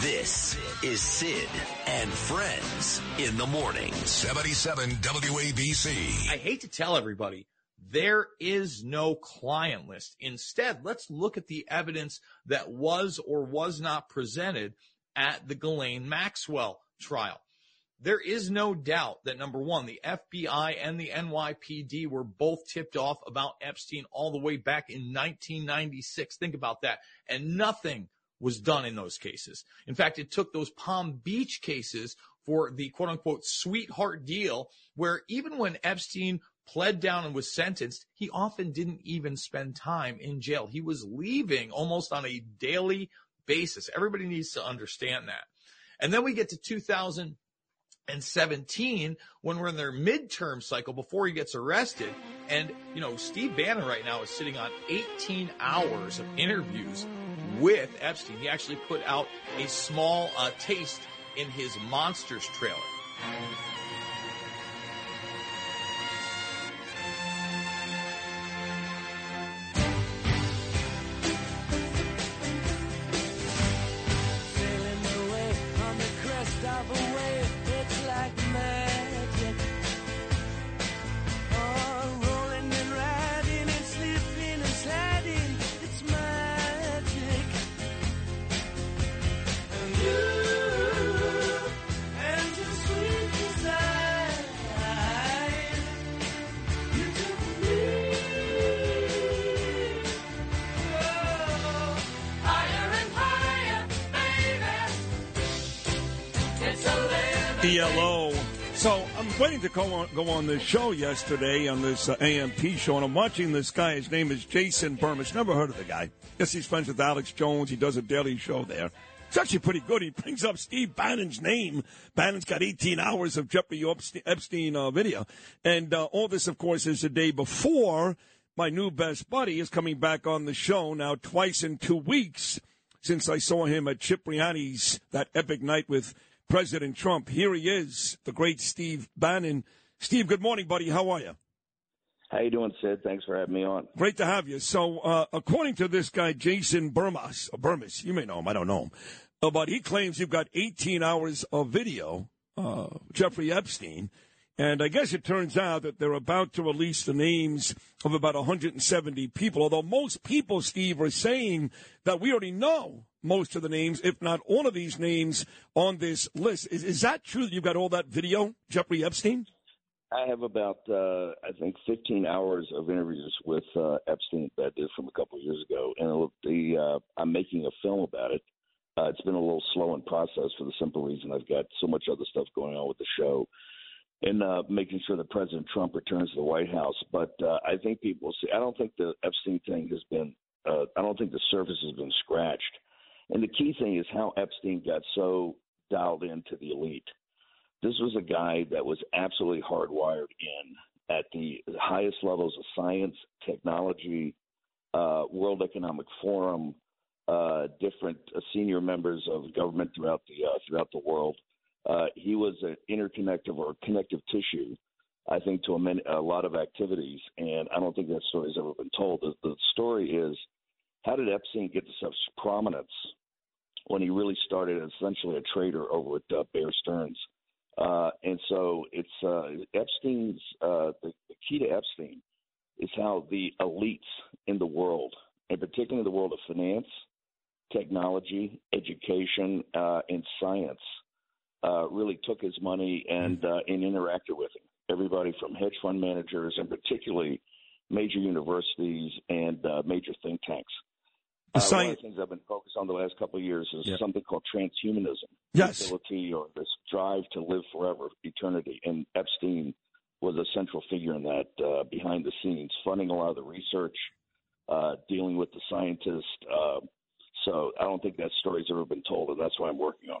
This is Sid and Friends in the morning. 77 WABC. I hate to tell everybody, there is no client list. Instead, let's look at the evidence that was or was not presented at the Ghislaine Maxwell trial. There is no doubt that number one, the FBI and the NYPD were both tipped off about Epstein all the way back in 1996. Think about that. And nothing was done in those cases. In fact, it took those Palm Beach cases for the quote unquote sweetheart deal where even when Epstein pled down and was sentenced, he often didn't even spend time in jail. He was leaving almost on a daily basis. Everybody needs to understand that. And then we get to 2017 when we're in their midterm cycle before he gets arrested. And, you know, Steve Bannon right now is sitting on 18 hours of interviews with Epstein. He actually put out a small uh, taste in his Monsters trailer. ELO. So I'm waiting to go on, go on this show yesterday on this uh, AMT show, and I'm watching this guy. His name is Jason Bermas. Never heard of the guy. Yes, he's friends with Alex Jones. He does a daily show there. It's actually pretty good. He brings up Steve Bannon's name. Bannon's got 18 hours of Jeffrey Epstein uh, video. And uh, all this, of course, is the day before my new best buddy is coming back on the show now twice in two weeks since I saw him at Cipriani's, that epic night with President Trump. Here he is, the great Steve Bannon. Steve, good morning, buddy. How are you? How you doing, Sid? Thanks for having me on. Great to have you. So, uh, according to this guy, Jason Burmas, or Bermas, you may know him, I don't know him, uh, but he claims you've got 18 hours of video, uh, Jeffrey Epstein, and I guess it turns out that they're about to release the names of about 170 people, although most people, Steve, are saying that we already know most of the names, if not all of these names on this list. Is, is that true that you've got all that video, Jeffrey Epstein? I have about, uh, I think, 15 hours of interviews with uh, Epstein that I did from a couple of years ago, and uh, I'm making a film about it. Uh, it's been a little slow in process for the simple reason I've got so much other stuff going on with the show and uh, making sure that President Trump returns to the White House. But uh, I think people see. I don't think the Epstein thing has been. Uh, I don't think the surface has been scratched. And the key thing is how Epstein got so dialed into the elite. This was a guy that was absolutely hardwired in at the highest levels of science, technology, uh, World Economic Forum, uh, different uh, senior members of government throughout the uh, throughout the world. Uh, he was an interconnective or connective tissue, I think, to a, many, a lot of activities. And I don't think that story's ever been told. The, the story is how did Epstein get to such prominence when he really started essentially a trader over at uh, Bear Stearns? Uh, and so it's uh, Epstein's uh, the, the key to Epstein is how the elites in the world, and particularly in the world of finance, technology, education, uh, and science, uh, really took his money and uh, and interacted with him. Everybody from hedge fund managers and particularly major universities and uh, major think tanks. Uh, one of the things I've been focused on the last couple of years is yeah. something called transhumanism. Yes. Ability or this drive to live forever, eternity. And Epstein was a central figure in that uh, behind the scenes, funding a lot of the research, uh, dealing with the scientists. Uh, so I don't think that story's ever been told, and that's what I'm working on.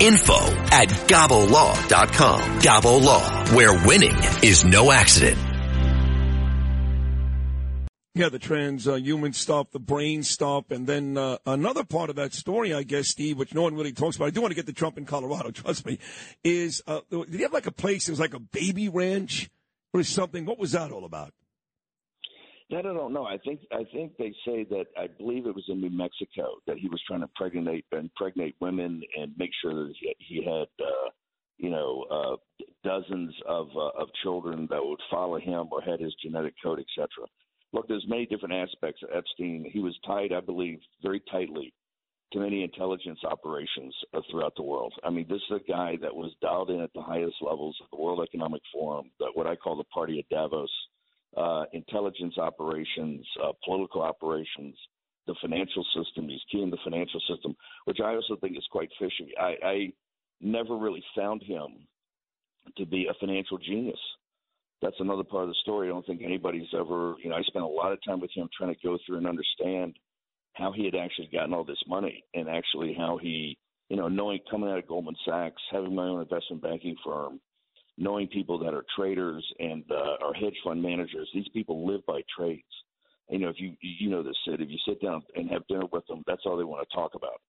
info at gabolaw.com. Gabo Law, where winning is no accident. Yeah, the transhuman uh, stuff, the brain stuff, and then uh, another part of that story, I guess, Steve, which no one really talks about. I do want to get to Trump in Colorado, trust me. Is uh, did he have like a place? It was like a baby ranch or something. What was that all about? That I don't know. I think I think they say that I believe it was in New Mexico that he was trying to pregnate impregnate women and make sure that he, he had uh, you know uh, dozens of uh, of children that would follow him or had his genetic code, etc. Look, there's many different aspects of Epstein. He was tied, I believe, very tightly to many intelligence operations uh, throughout the world. I mean, this is a guy that was dialed in at the highest levels of the World Economic Forum, that what I call the party of Davos uh, intelligence operations, uh, political operations, the financial system. He's key in the financial system, which I also think is quite fishy. I, I never really found him to be a financial genius. That's another part of the story. I don't think anybody's ever, you know, I spent a lot of time with him trying to go through and understand how he had actually gotten all this money and actually how he, you know, knowing coming out of Goldman Sachs, having my own investment banking firm, knowing people that are traders and uh, are hedge fund managers. These people live by trades. You know, if you you know this, Sid, if you sit down and have dinner with them, that's all they want to talk about.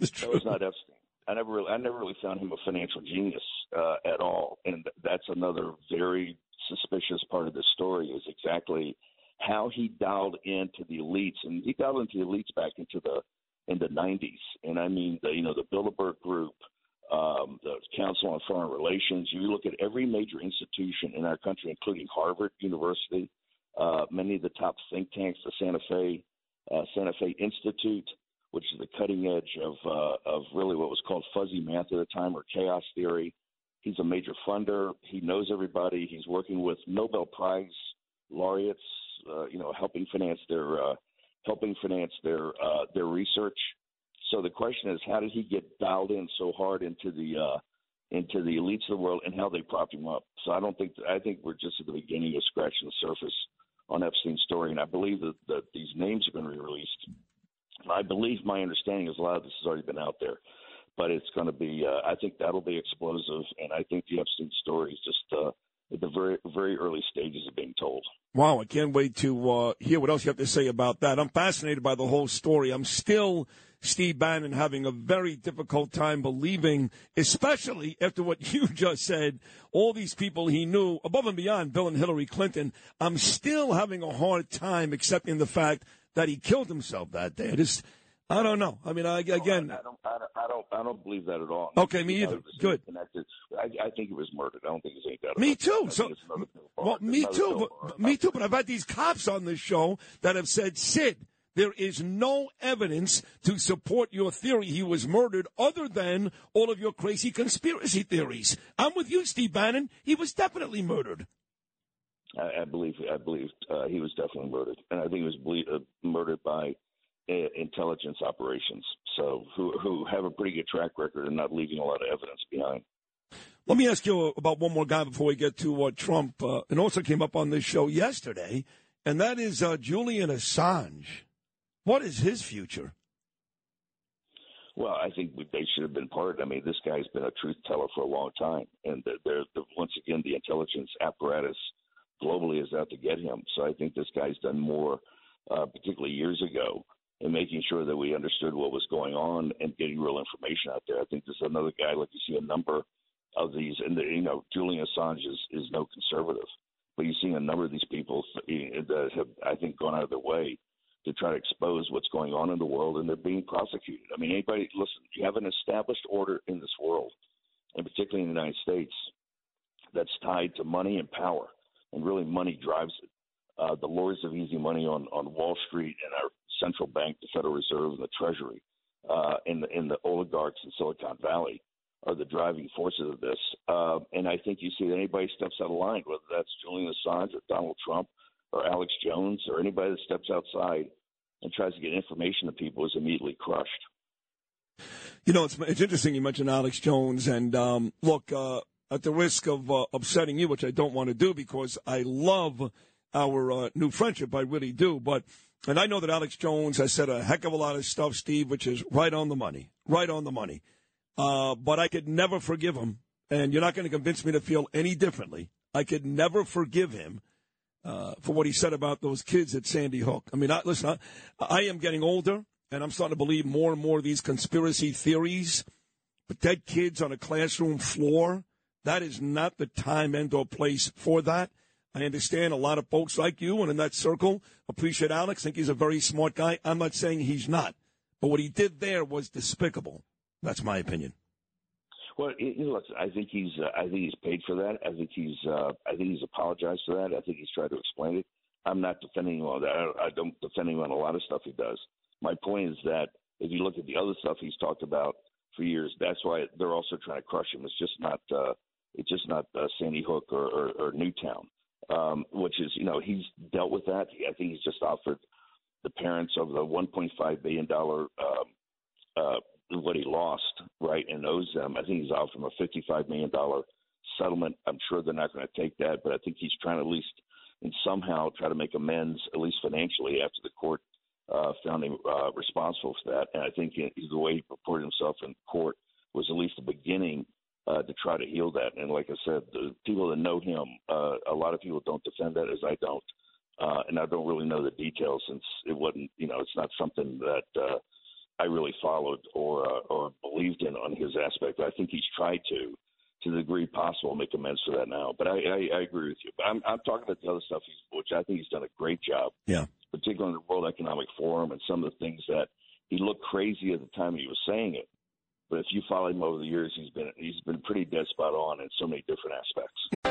It's true. That was not Epstein. I never really, I never really found him a financial genius uh, at all, and that's another very suspicious part of the story is exactly how he dialed into the elites, and he dialed into the elites back into the in the 90s, and I mean the you know the Bilderberg Group, um, the Council on Foreign Relations. You look at every major institution in our country, including Harvard University, uh, many of the top think tanks, the Santa Fe uh, Santa Fe Institute, which is the cutting edge of uh, of really what was called fuzzy math at the time or chaos theory. He's a major funder. He knows everybody. He's working with Nobel Prize laureates, uh, you know, helping finance their uh, helping finance their uh, their research. So the question is, how did he get dialed in so hard into the uh, into the elites of the world, and how they propped him up? So I don't think I think we're just at the beginning of scratching the surface on Epstein's story, and I believe that, that these names are going to be released. I believe my understanding is a lot of this has already been out there, but it's going to be. Uh, I think that'll be explosive, and I think the Epstein story is just uh, at the very very early stages of being told. Wow, I can't wait to uh, hear what else you have to say about that. I'm fascinated by the whole story. I'm still Steve Bannon having a very difficult time believing, especially after what you just said, all these people he knew above and beyond Bill and Hillary Clinton. I'm still having a hard time accepting the fact that he killed himself that day. Just, I don't know. I mean, I, again, I don't, I don't, I don't, I don't believe that at all. Okay, me either. Good. Connected. I, I think it was murdered. I don't think it's any doubt. Me too. So, well, me too. But, me too. But I've had these cops on this show that have said, Sid, there is no evidence to support your theory he was murdered other than all of your crazy conspiracy theories. I'm with you, Steve Bannon. He was definitely murdered. I, I believe I believe uh, he was definitely murdered, and I think he was ble- uh, murdered by intelligence operations. So who who have a pretty good track record and not leaving a lot of evidence behind. Let me ask you about one more guy before we get to uh, Trump. Uh, and also came up on this show yesterday, and that is uh, Julian Assange. What is his future? Well, I think they should have been part. I mean, this guy's been a truth teller for a long time, and they're, they're, once again the intelligence apparatus globally is out to get him. So I think this guy's done more, uh, particularly years ago, in making sure that we understood what was going on and getting real information out there. I think there's another guy like you see a number of these, and the, you know, Julian Assange is, is no conservative, but you're seeing a number of these people that have, I think, gone out of their way to try to expose what's going on in the world, and they're being prosecuted. I mean, anybody, listen, you have an established order in this world, and particularly in the United States, that's tied to money and power, and really money drives it. Uh, the lords of easy money on, on Wall Street and our central bank, the Federal Reserve, and the Treasury. uh, and the, and the oligarchs in Silicon Valley are the driving forces of this. Uh, and I think you see that anybody steps out of line, whether that's Julian Assange or Donald Trump or Alex Jones or anybody that steps outside and tries to get information to people is immediately crushed. You know, it's, it's interesting you mentioned Alex Jones. And um, look, uh, at the risk of uh, upsetting you, which I don't want to do because I love our uh, new friendship, I really do. But and I know that Alex Jones has said a heck of a lot of stuff, Steve, which is right on the money, right on the money. Uh, but I could never forgive him, and you're not going to convince me to feel any differently. I could never forgive him uh, for what he said about those kids at Sandy Hook. I mean, I, listen, I, I am getting older, and I'm starting to believe more and more of these conspiracy theories. But dead kids on a classroom floor, that is not the time and or place for that. I understand a lot of folks like you and in that circle appreciate Alex, think he's a very smart guy. I'm not saying he's not. But what he did there was despicable. That's my opinion. Well, you know, I think he's uh, I think he's paid for that. I think he's uh, I think he's apologized for that. I think he's tried to explain it. I'm not defending him on that. I, I don't defend him on a lot of stuff he does. My point is that if you look at the other stuff he's talked about for years, that's why they're also trying to crush him. It's just not uh, it's just not uh, Sandy Hook or, or, or Newtown, um, which is you know he's dealt with that. I think he's just offered the parents of the 1.5 billion dollar um, uh, what he lost, right, and owes them. I think he's out from a $55 million settlement. I'm sure they're not going to take that, but I think he's trying to at least and somehow try to make amends, at least financially, after the court uh, found him uh, responsible for that. And I think the way he reported himself in court was at least the beginning uh, to try to heal that. And like I said, the people that know him, uh, a lot of people don't defend that as I don't. Uh, and I don't really know the details since it wasn't, you know, it's not something that uh, I really followed or uh, or believed in on his aspect. I think he's tried to, to the degree possible, make amends for that now. But I, I, I agree with you. But I'm, I'm talking about the other stuff, which I think he's done a great job. Yeah. Particularly in the World Economic Forum and some of the things that he looked crazy at the time he was saying it. But if you follow him over the years, he's been he's been pretty dead spot on in so many different aspects.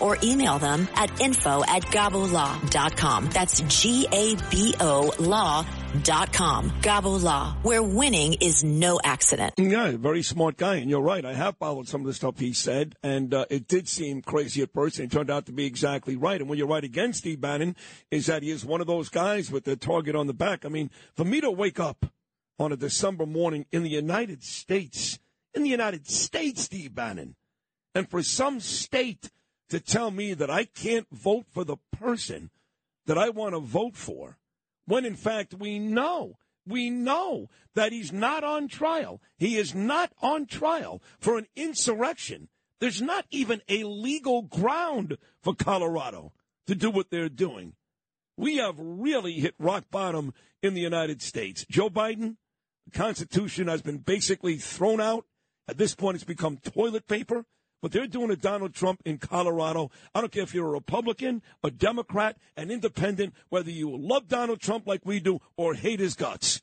or email them at info at gabolaw.com. That's G-A-B-O law.com. Gabo Law, where winning is no accident. Yeah, very smart guy. And you're right. I have followed some of the stuff he said, and uh, it did seem crazy at first, and it turned out to be exactly right. And when you're right against Steve Bannon, is that he is one of those guys with the target on the back. I mean, for me to wake up on a December morning in the United States, in the United States, Steve Bannon, and for some state to tell me that I can't vote for the person that I want to vote for, when in fact we know, we know that he's not on trial. He is not on trial for an insurrection. There's not even a legal ground for Colorado to do what they're doing. We have really hit rock bottom in the United States. Joe Biden, the Constitution has been basically thrown out. At this point, it's become toilet paper. But they're doing to Donald Trump in Colorado. I don't care if you're a Republican, a Democrat, an independent, whether you love Donald Trump like we do or hate his guts.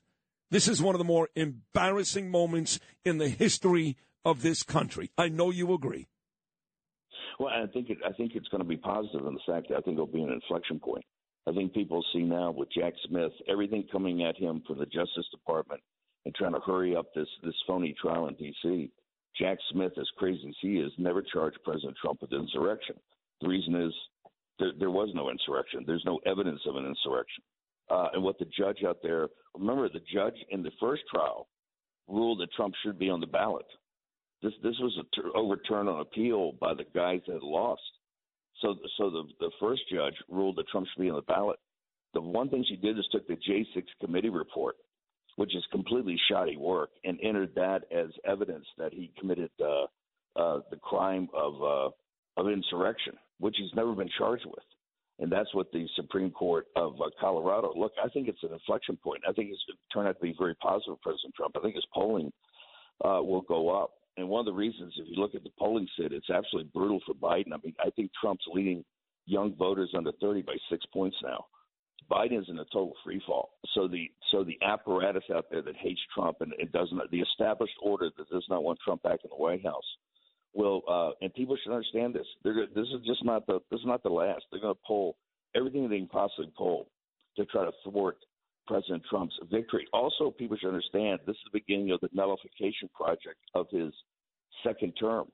This is one of the more embarrassing moments in the history of this country. I know you agree. Well, I think it, I think it's going to be positive in the fact that I think it'll be an inflection point. I think people see now with Jack Smith everything coming at him from the Justice Department and trying to hurry up this this phony trial in D.C. Jack Smith, as crazy as he is, never charged President Trump with insurrection. The reason is there, there was no insurrection. There's no evidence of an insurrection. Uh, and what the judge out there, remember, the judge in the first trial ruled that Trump should be on the ballot. This this was a ter- on appeal by the guys that lost. So so the the first judge ruled that Trump should be on the ballot. The one thing she did is took the J6 committee report which is completely shoddy work, and entered that as evidence that he committed uh, uh, the crime of uh, of insurrection, which he's never been charged with. And that's what the Supreme Court of uh, Colorado. Look, I think it's an inflection point. I think it's going to turn out to be very positive for President Trump. I think his polling uh, will go up. And one of the reasons, if you look at the polling, Sid, it's absolutely brutal for Biden. I mean, I think Trump's leading young voters under 30 by six points now. Biden is in a total free fall. So the so the apparatus out there that hates Trump and it doesn't the established order that does not want Trump back in the White House will uh, and people should understand this. They're, this is just not the this is not the last. They're going to pull everything they can possibly pull to try to thwart President Trump's victory. Also, people should understand this is the beginning of the nullification project of his second term.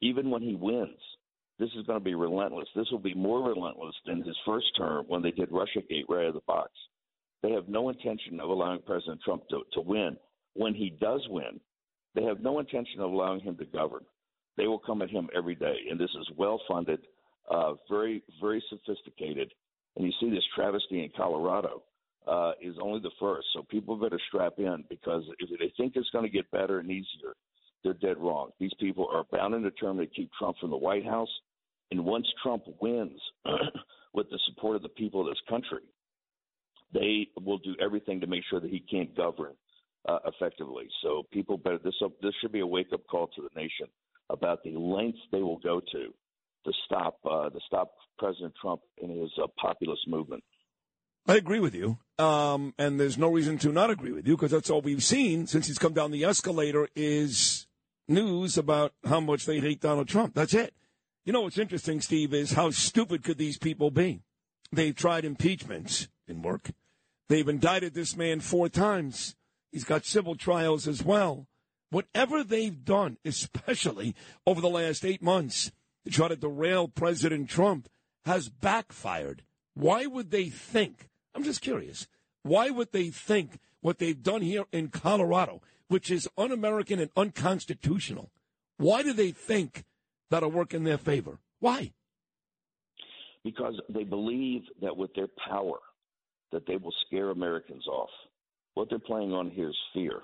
Even when he wins, this is going to be relentless. This will be more relentless than his first term when they did Russiagate right out of the box. They have no intention of allowing President Trump to, to win. When he does win, they have no intention of allowing him to govern. They will come at him every day, and this is well funded, uh, very, very sophisticated. And you see this travesty in Colorado uh, is only the first. So people better strap in because if they think it's going to get better and easier, they're dead wrong. These people are bound and determined to keep Trump from the White House and once Trump wins with the support of the people of this country, they will do everything to make sure that he can't govern uh, effectively. So people better this this should be a wake up call to the nation about the lengths they will go to to stop uh, to stop President Trump in his uh, populist movement. I agree with you, um, and there's no reason to not agree with you because that's all we've seen since he's come down the escalator is news about how much they hate Donald Trump. That's it. You know what's interesting, Steve, is how stupid could these people be? They've tried impeachments, didn't work. They've indicted this man four times. He's got civil trials as well. Whatever they've done, especially over the last eight months, to try to derail President Trump, has backfired. Why would they think? I'm just curious. Why would they think what they've done here in Colorado, which is un American and unconstitutional, why do they think that'll work in their favor. Why? Because they believe that with their power, that they will scare Americans off. What they're playing on here is fear,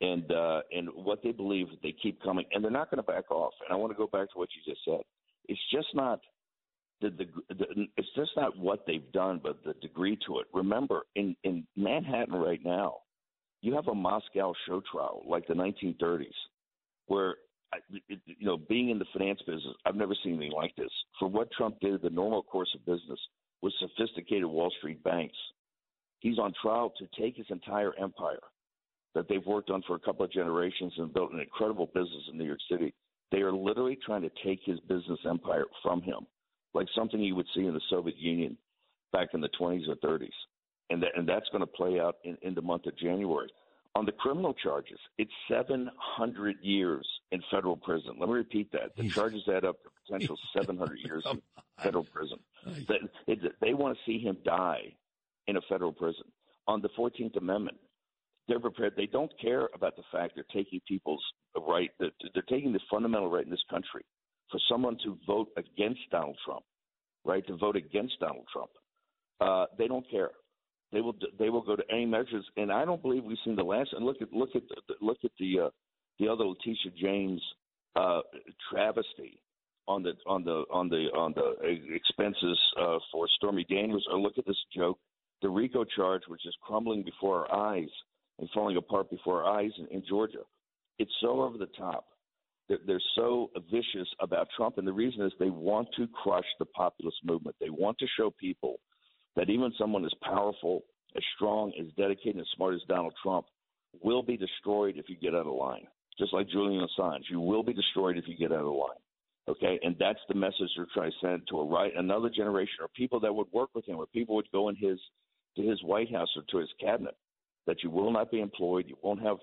and uh, and what they believe they keep coming, and they're not going to back off. And I want to go back to what you just said. It's just not the, the, the it's just not what they've done, but the degree to it. Remember, in in Manhattan right now, you have a Moscow show trial like the 1930s, where it, you know, being in the finance business, I've never seen anything like this. For what Trump did, the normal course of business with sophisticated Wall Street banks, he's on trial to take his entire empire that they've worked on for a couple of generations and built an incredible business in New York City. They are literally trying to take his business empire from him, like something you would see in the Soviet Union back in the 20s or 30s. And, that, and that's going to play out in, in the month of January. On the criminal charges, it's 700 years in federal prison. Let me repeat that. The charges add up to potential 700 years in federal prison. They, they want to see him die in a federal prison. On the 14th Amendment, they're prepared. They don't care about the fact they're taking people's right. They're taking the fundamental right in this country for someone to vote against Donald Trump, right? To vote against Donald Trump. Uh, they don't care. They will they will go to any measures, and I don't believe we've seen the last. And look at look at the, look at the uh, the other Letitia James uh, travesty on the on the on the on the expenses uh, for Stormy Daniels, or look at this joke, the RICO charge, which is crumbling before our eyes and falling apart before our eyes in, in Georgia. It's so over the top. They're, they're so vicious about Trump, and the reason is they want to crush the populist movement. They want to show people that even someone as powerful, as strong, as dedicated, as smart as Donald Trump will be destroyed if you get out of line. Just like Julian Assange, you will be destroyed if you get out of line. Okay, and that's the message they're trying to send to a right another generation or people that would work with him, or people would go in his to his White House or to his cabinet. That you will not be employed, you won't have,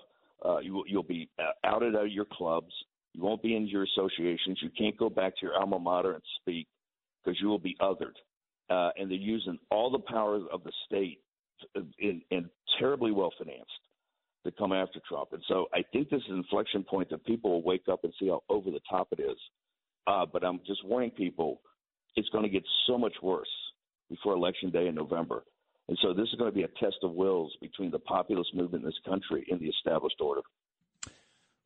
uh, you you'll be uh, outed out of your clubs, you won't be in your associations, you can't go back to your alma mater and speak because you will be othered uh, and they're using all the power of the state in terribly well financed to come after Trump. And so I think this is an inflection point that people will wake up and see how over the top it is. Uh, but I'm just warning people it's going to get so much worse before Election Day in November. And so this is going to be a test of wills between the populist movement in this country and the established order.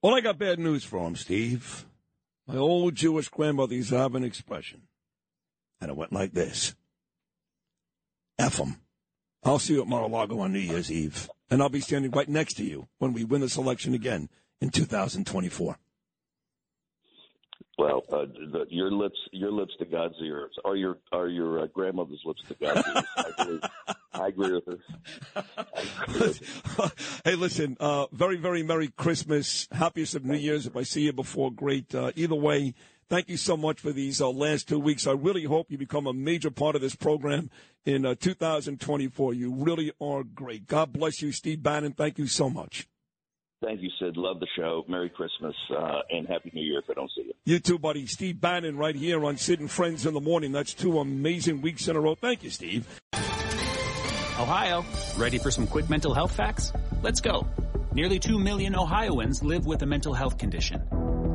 Well, I got bad news for him, Steve. My old Jewish grandmother used to have an expression, and it went like this F 'em. I'll see you at Mar-a-Lago on New Year's Eve, and I'll be standing right next to you when we win this election again in 2024. Well, uh, the, your lips, your lips to God's ears, or your, or your uh, grandmother's lips to God's ears. I agree, I agree with her. Agree with her. hey, listen, uh, very, very Merry Christmas. Happiest of New Year's. If I see you before, great. Uh, either way, thank you so much for these uh, last two weeks. I really hope you become a major part of this program in uh, 2024. You really are great. God bless you, Steve Bannon. Thank you so much. Thank you, Sid. Love the show. Merry Christmas uh, and Happy New Year if I don't see you. You too, buddy. Steve Bannon right here on Sid and Friends in the Morning. That's two amazing weeks in a row. Thank you, Steve. Ohio, ready for some quick mental health facts? Let's go. Nearly 2 million Ohioans live with a mental health condition.